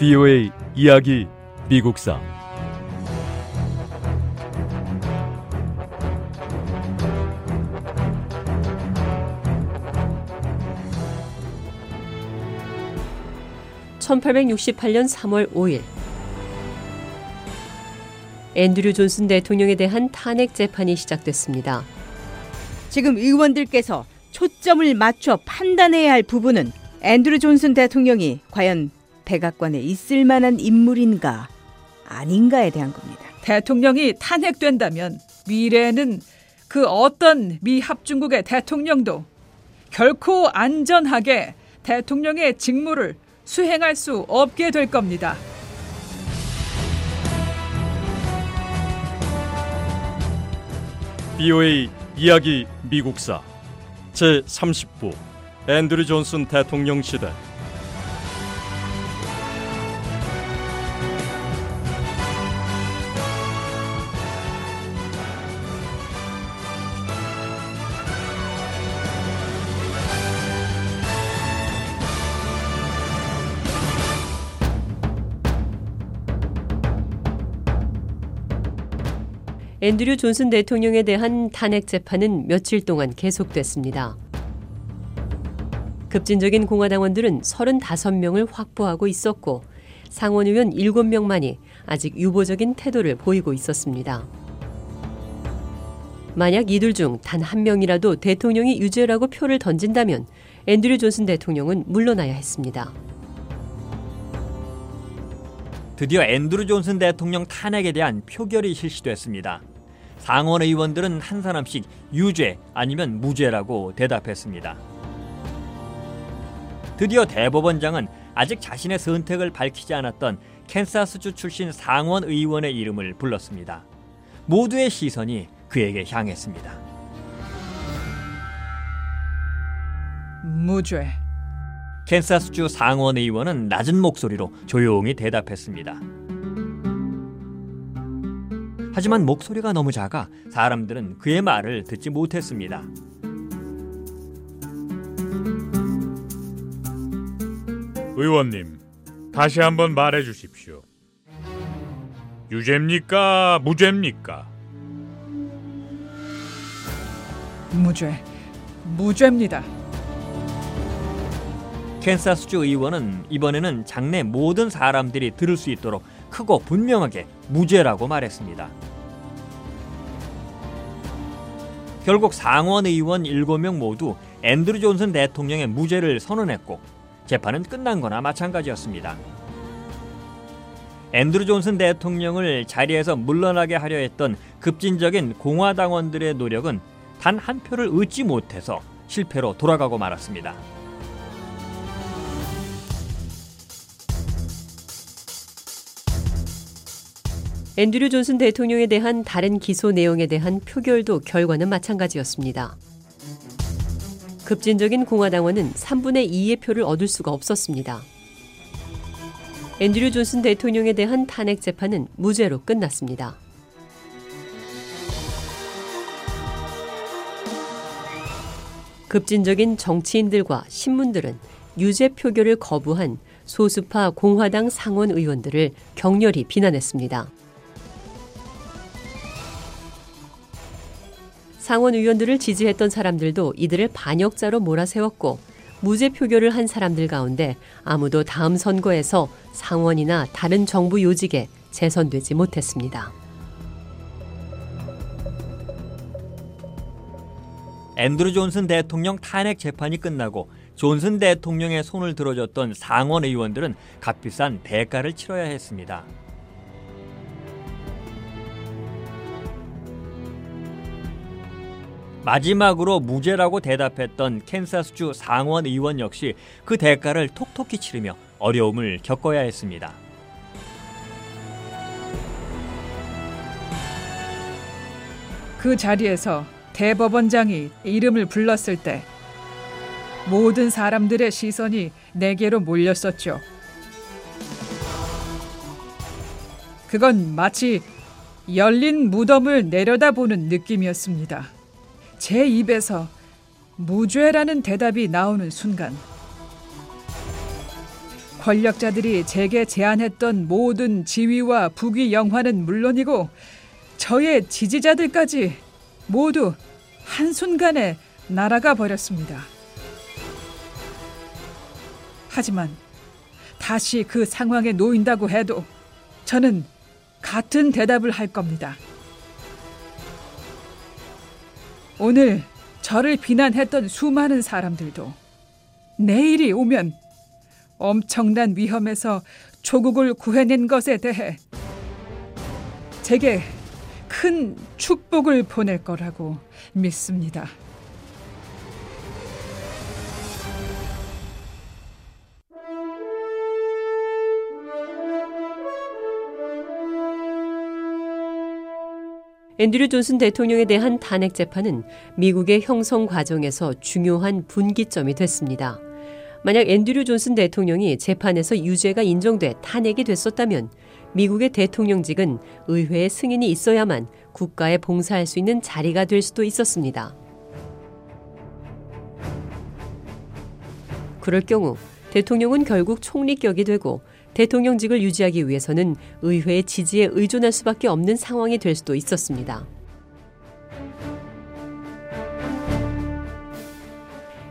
VOA 이야기 미국사 (1868년 3월 5일) 앤드류 존슨 대통령에 대한 탄핵 재판이 시작됐습니다. 지금 의원들께서 초점을 맞춰 판단해야 할 부분은 앤드류 존슨 대통령이 과연 백악관에 있을 만한 인물인가 아닌가에 대한 겁니다. 대통령이 탄핵된다면 미래에는 그 어떤 미 합중국의 대통령도 결코 안전하게 대통령의 직무를 수행할 수 없게 될 겁니다. BOA 이야기 미국사 제 30부 앤드류 존슨 대통령 시대 앤드류 존슨 대통령에 대한 탄핵 재판은 며칠 동안 계속됐습니다. 급진적인 공화당원들은 35명을 확보하고 있었고 상원의원 7명만이 아직 유보적인 태도를 보이고 있었습니다. 만약 이들 중 단 한 명이라도 대통령이 유죄라고 표를 던진다면 앤드류 존슨 대통령은 물러나야 했습니다. 드디어 앤드루 존슨 대통령 탄핵에 대한 표결이 실시됐습니다. 상원 의원들은 한 사람씩 유죄 아니면 무죄라고 대답했습니다. 드디어 대법원장은 아직 자신의 선택을 밝히지 않았던 캔사스주 출신 상원 의원의 이름을 불렀습니다. 모두의 시선이 그에게 향했습니다. 무죄. 캔사스주 상원 의원은 낮은 목소리로 조용히 대답했습니다. 하지만 목소리가 너무 작아 사람들은 그의 말을 듣지 못했습니다. 의원님, 다시 한번 말해 주십시오. 유죄입니까? 무죄입니까? 무죄. 무죄입니다. 캔사스주 의원은 이번에는 장내 모든 사람들이 들을 수 있도록 크고 분명하게 무죄라고 말했습니다. 결국 상원 의원 7명 모두 앤드루 존슨 대통령의 무죄를 선언했고 재판은 끝난 거나 마찬가지였습니다. 앤드루 존슨 대통령을 자리에서 물러나게 하려 했던 급진적인 공화당원들의 노력은 단 한 표를 얻지 못해서 실패로 돌아가고 말았습니다. 앤드류 존슨 대통령에 대한 다른 기소 내용에 대한 표결도 결과는 마찬가지였습니다. 급진적인 공화당원은 3분의 2의 표를 얻을 수가 없었습니다. 앤드류 존슨 대통령에 대한 탄핵 재판은 무죄로 끝났습니다. 급진적인 정치인들과 신문들은 유죄 표결을 거부한 소수파 공화당 상원 의원들을 격렬히 비난했습니다. 상원 의원들을 지지했던 사람들도 이들을 반역자로 몰아세웠고 무죄 표결을 한 사람들 가운데 아무도 다음 선거에서 상원이나 다른 정부 요직에 재선되지 못했습니다. 앤드루 존슨 대통령 탄핵 재판이 끝나고 존슨 대통령의 손을 들어줬던 상원 의원들은 값비싼 대가를 치러야 했습니다. 마지막으로 무죄라고 대답했던 캔사스주 상원 의원 역시 그 대가를 톡톡히 치르며 어려움을 겪어야 했습니다. 그 자리에서 대법원장이 이름을 불렀을 때 모든 사람들의 시선이 내게로 몰렸었죠. 그건 마치 열린 무덤을 내려다보는 느낌이었습니다. 제 입에서 무죄라는 대답이 나오는 순간 권력자들이 제게 제안했던 모든 지위와 부귀 영화는 물론이고 저의 지지자들까지 모두 한순간에 날아가 버렸습니다. 하지만 다시 그 상황에 놓인다고 해도 저는 같은 대답을 할 겁니다. 오늘 저를 비난했던 수많은 사람들도 내일이 오면 엄청난 위험에서 조국을 구해낸 것에 대해 제게 큰 축복을 보낼 거라고 믿습니다. 앤드류 존슨 대통령에 대한 탄핵 재판은 미국의 형성 과정에서 중요한 분기점이 됐습니다. 만약 앤드류 존슨 대통령이 재판에서 유죄가 인정돼 탄핵이 됐었다면 미국의 대통령직은 의회의 승인이 있어야만 국가에 봉사할 수 있는 자리가 될 수도 있었습니다. 그럴 경우 대통령은 결국 총리격이 되고 대통령직을 유지하기 위해서는 의회의 지지에 의존할 수밖에 없는 상황이 될 수도 있었습니다.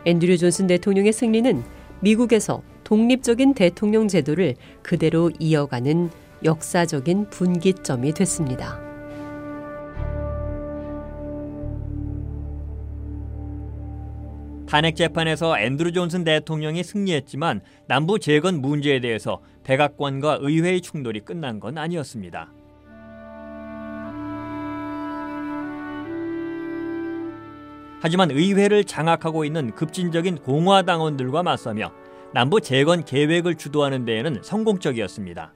앤드류 존슨 대통령의 승리는 미국에서 독립적인 대통령 제도를 그대로 이어가는 역사적인 분기점이 됐습니다. 탄핵 재판에서 앤드루 존슨 대통령이 승리했지만 남부 재건 문제에 대해서 백악관과 의회의 충돌이 끝난 건 아니었습니다. 하지만 의회를 장악하고 있는 급진적인 공화당원들과 맞서며 남부 재건 계획을 주도하는 데에는 성공적이었습니다.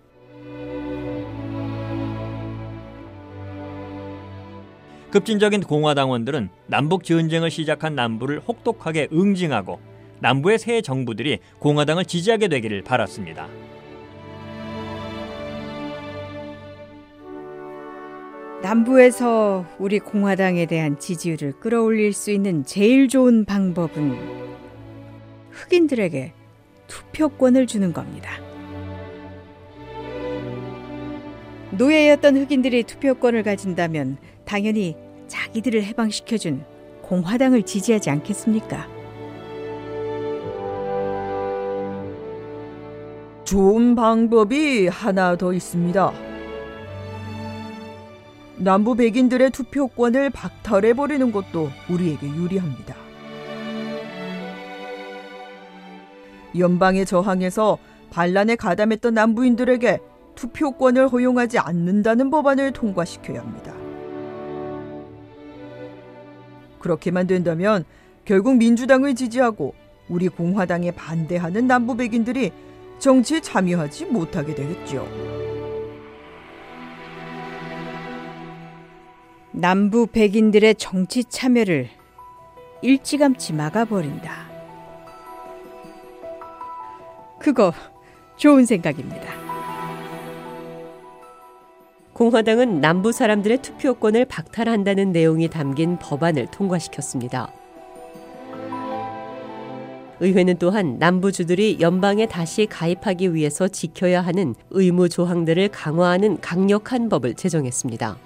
급진적인 공화당원들은 남북 전쟁을 시작한 남부를 혹독하게 응징하고 남부의 새 정부들이 공화당을 지지하게 되기를 바랐습니다. 남부에서 우리 공화당에 대한 지지율을 끌어올릴 수 있는 제일 좋은 방법은 흑인들에게 투표권을 주는 겁니다. 노예였던 흑인들이 투표권을 가진다면 당연히 자기들을 해방시켜준 공화당을 지지하지 않겠습니까? 좋은 방법이 하나 더 있습니다. 남부 백인들의 투표권을 박탈해버리는 것도 우리에게 유리합니다. 연방에 저항해서 반란에 가담했던 남부인들에게 투표권을 허용하지 않는다는 법안을 통과시켜야 합니다. 그렇게만 된다면 결국 민주당을 지지하고 우리 공화당에 반대하는 남부 백인들이 정치에 참여하지 못하게 되겠죠. 남부 백인들의 정치 참여를 일찌감치 막아버린다. 그거 좋은 생각입니다. 공화당은 남부 사람들의 투표권을 박탈한다는 내용이 담긴 법안을 통과시켰습니다. 의회는 또한 남부주들이 연방에 다시 가입하기 위해서 지켜야 하는 의무 조항들을 강화하는 강력한 법을 제정했습니다.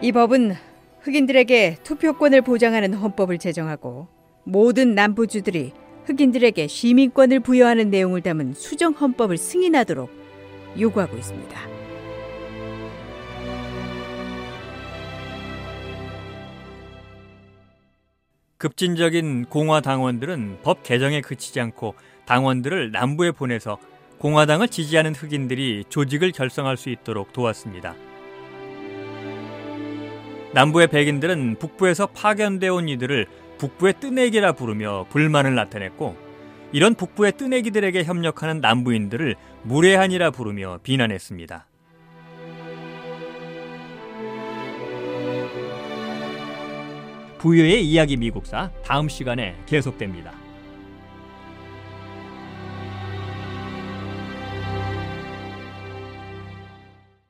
이 법은 흑인들에게 투표권을 보장하는 헌법을 제정하고 모든 남부주들이 흑인들에게 시민권을 부여하는 내용을 담은 수정 헌법을 승인하도록 요구하고 있습니다. 급진적인 공화 당원들은 법 개정에 그치지 않고 당원들을 남부에 보내서 공화당을 지지하는 흑인들이 조직을 결성할 수 있도록 도왔습니다. 남부의 백인들은 북부에서 파견되어 온 이들을 북부의 뜨내기라 부르며 불만을 나타냈고 이런 북부의 뜨내기들에게 협력하는 남부인들을 무례한이라 부르며 비난했습니다. 부여의 이야기 미국사 다음 시간에 계속됩니다.